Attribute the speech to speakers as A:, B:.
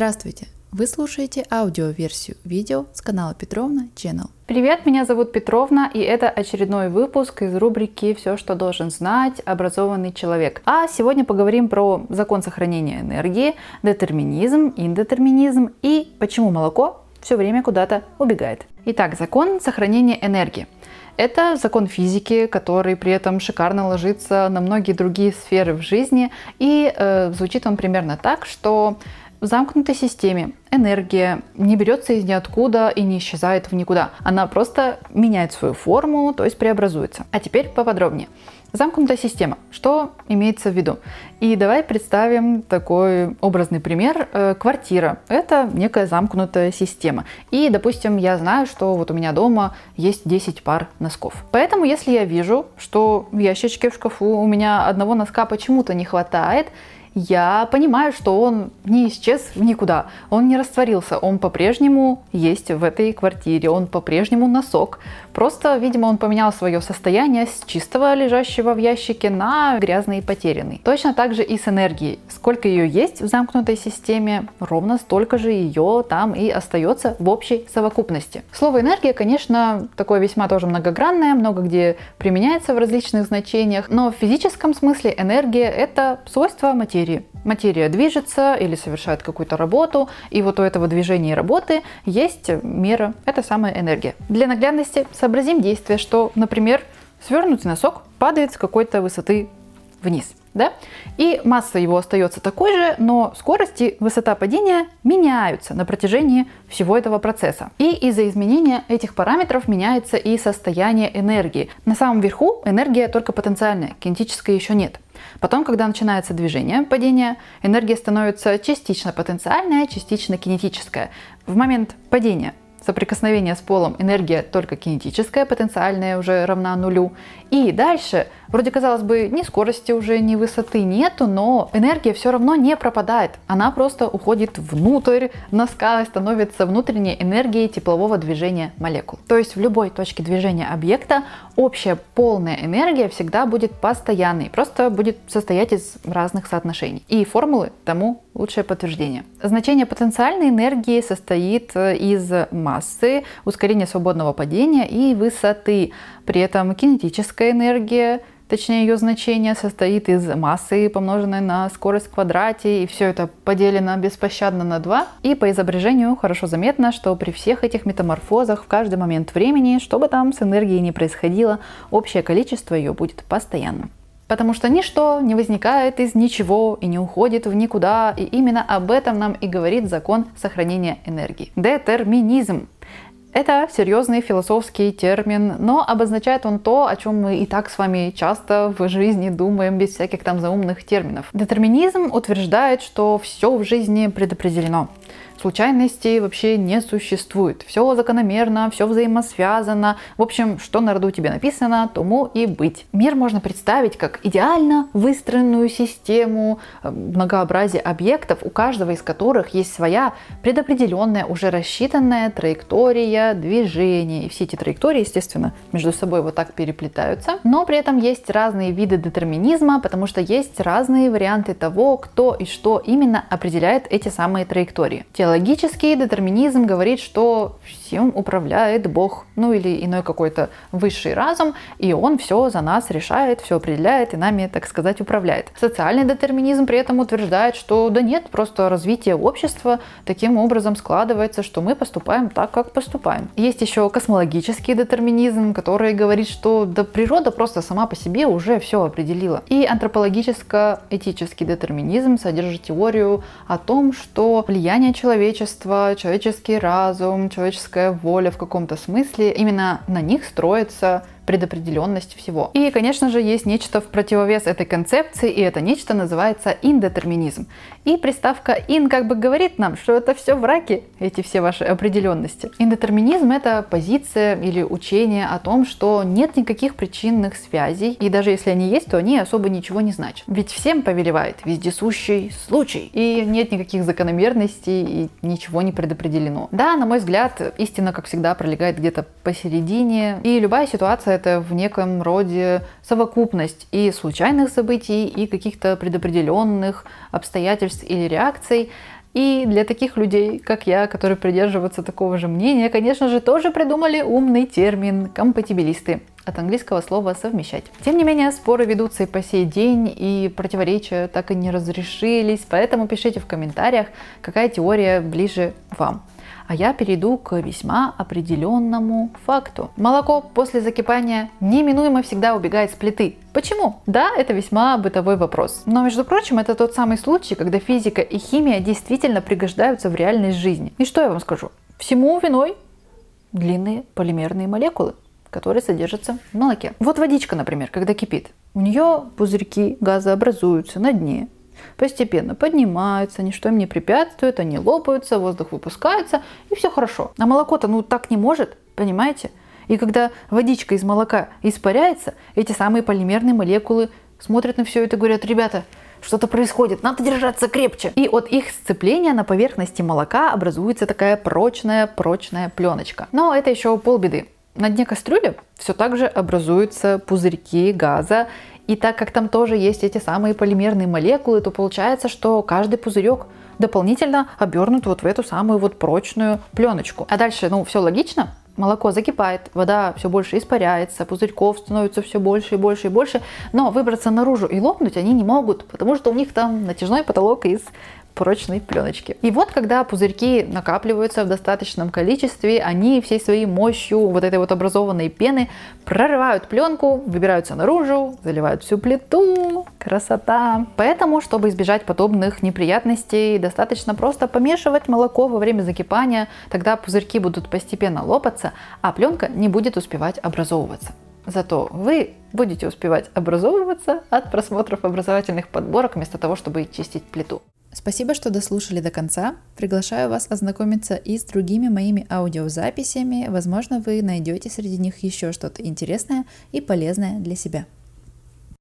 A: Здравствуйте! Вы слушаете аудиоверсию видео с канала Петровна Channel.
B: Привет, меня зовут Петровна, и это очередной выпуск из рубрики «Все, что должен знать образованный человек». А сегодня поговорим про закон сохранения энергии, детерминизм, индетерминизм и почему молоко все время куда-то убегает. Итак, закон сохранения энергии. Это закон физики, который при этом шикарно ложится на многие другие сферы в жизни. И э, звучит он примерно так, что в замкнутой системе энергия не берется из ниоткуда и не исчезает в никуда. Она просто меняет свою форму, то есть преобразуется. А теперь поподробнее. Замкнутая система. Что имеется в виду? И давай представим такой образный пример. Э, квартира – это некая замкнутая система. И, допустим, я знаю, что вот у меня дома есть 10 пар носков. Поэтому, если я вижу, что в ящичке в шкафу у меня одного носка почему-то не хватает, я понимаю, что он не исчез никуда, он не растворился, он по-прежнему есть в этой квартире, он по-прежнему носок. Просто, видимо, он поменял свое состояние с чистого, лежащего в ящике, на грязный и потерянный. Точно так же и с энергией. Сколько ее есть в замкнутой системе, ровно столько же ее там и остается в общей совокупности. Слово энергия, конечно, такое весьма тоже многогранное, много где применяется в различных значениях, но в физическом смысле энергия это свойство материи материи. Материя движется или совершает какую-то работу, и вот у этого движения и работы есть мера, это самая энергия. Для наглядности сообразим действие, что, например, свернутый носок падает с какой-то высоты вниз. Да? И масса его остается такой же, но скорость и высота падения меняются на протяжении всего этого процесса. И из-за изменения этих параметров меняется и состояние энергии. На самом верху энергия только потенциальная, кинетической еще нет. Потом, когда начинается движение, падение, энергия становится частично потенциальная, частично кинетическая. В момент падения соприкосновения с полом энергия только кинетическая, потенциальная уже равна нулю. И дальше, вроде казалось бы, ни скорости уже, ни высоты нету, но энергия все равно не пропадает. Она просто уходит внутрь носка и становится внутренней энергией теплового движения молекул. То есть в любой точке движения объекта общая полная энергия всегда будет постоянной, просто будет состоять из разных соотношений. И формулы тому лучшее подтверждение. Значение потенциальной энергии состоит из массы, ускорения свободного падения и высоты. При этом кинетическая энергия, точнее ее значение, состоит из массы, помноженной на скорость в квадрате, и все это поделено беспощадно на 2. И по изображению хорошо заметно, что при всех этих метаморфозах в каждый момент времени, что бы там с энергией не происходило, общее количество ее будет постоянным. Потому что ничто не возникает из ничего и не уходит в никуда, и именно об этом нам и говорит закон сохранения энергии. Детерминизм это серьезный философский термин, но обозначает он то, о чем мы и так с вами часто в жизни думаем без всяких там заумных терминов. Детерминизм утверждает, что все в жизни предопределено. Случайностей вообще не существует. Все закономерно, все взаимосвязано. В общем, что на роду тебе написано, тому и быть. Мир можно представить как идеально выстроенную систему э, многообразия объектов, у каждого из которых есть своя предопределенная, уже рассчитанная траектория движения. И все эти траектории, естественно, между собой вот так переплетаются. Но при этом есть разные виды детерминизма, потому что есть разные варианты того, кто и что именно определяет эти самые траектории. Тело Логический детерминизм говорит, что всем управляет Бог, ну или иной какой-то высший разум, и он все за нас решает, все определяет и нами, так сказать, управляет. Социальный детерминизм при этом утверждает, что да нет, просто развитие общества таким образом складывается, что мы поступаем так, как поступаем. Есть еще космологический детерминизм, который говорит, что да природа просто сама по себе уже все определила. И антропологическо-этический детерминизм содержит теорию о том, что влияние человека человечество, человеческий разум, человеческая воля в каком-то смысле, именно на них строится предопределенность всего. И, конечно же, есть нечто в противовес этой концепции, и это нечто называется индетерминизм. И приставка «ин» как бы говорит нам, что это все враки, эти все ваши определенности. Индетерминизм — это позиция или учение о том, что нет никаких причинных связей, и даже если они есть, то они особо ничего не значат. Ведь всем повелевает вездесущий случай, и нет никаких закономерностей, и ничего не предопределено. Да, на мой взгляд, истина, как всегда, пролегает где-то посередине, и любая ситуация это в неком роде совокупность и случайных событий, и каких-то предопределенных обстоятельств или реакций. И для таких людей, как я, которые придерживаются такого же мнения, конечно же, тоже придумали умный термин «компатибилисты» от английского слова «совмещать». Тем не менее, споры ведутся и по сей день, и противоречия так и не разрешились, поэтому пишите в комментариях, какая теория ближе вам. А я перейду к весьма определенному факту. Молоко после закипания неминуемо всегда убегает с плиты. Почему? Да, это весьма бытовой вопрос. Но, между прочим, это тот самый случай, когда физика и химия действительно пригождаются в реальной жизни. И что я вам скажу? Всему виной длинные полимерные молекулы которые содержатся в молоке. Вот водичка, например, когда кипит, у нее пузырьки газа образуются на дне, постепенно поднимаются, ничто им не препятствует, они лопаются, воздух выпускается, и все хорошо. А молоко-то ну так не может, понимаете? И когда водичка из молока испаряется, эти самые полимерные молекулы смотрят на все это и говорят, ребята, что-то происходит, надо держаться крепче. И от их сцепления на поверхности молока образуется такая прочная-прочная пленочка. Но это еще полбеды. На дне кастрюли все так же образуются пузырьки газа, и так как там тоже есть эти самые полимерные молекулы, то получается, что каждый пузырек дополнительно обернут вот в эту самую вот прочную пленочку. А дальше, ну, все логично, молоко закипает, вода все больше испаряется, пузырьков становится все больше и больше и больше, но выбраться наружу и лопнуть они не могут, потому что у них там натяжной потолок из прочной пленочки. И вот когда пузырьки накапливаются в достаточном количестве, они всей своей мощью вот этой вот образованной пены прорывают пленку, выбираются наружу, заливают всю плиту. Красота! Поэтому, чтобы избежать подобных неприятностей, достаточно просто помешивать молоко во время закипания, тогда пузырьки будут постепенно лопаться, а пленка не будет успевать образовываться. Зато вы будете успевать образовываться от просмотров образовательных подборок вместо того, чтобы чистить плиту.
A: Спасибо, что дослушали до конца. Приглашаю вас ознакомиться и с другими моими аудиозаписями. Возможно, вы найдете среди них еще что-то интересное и полезное для себя.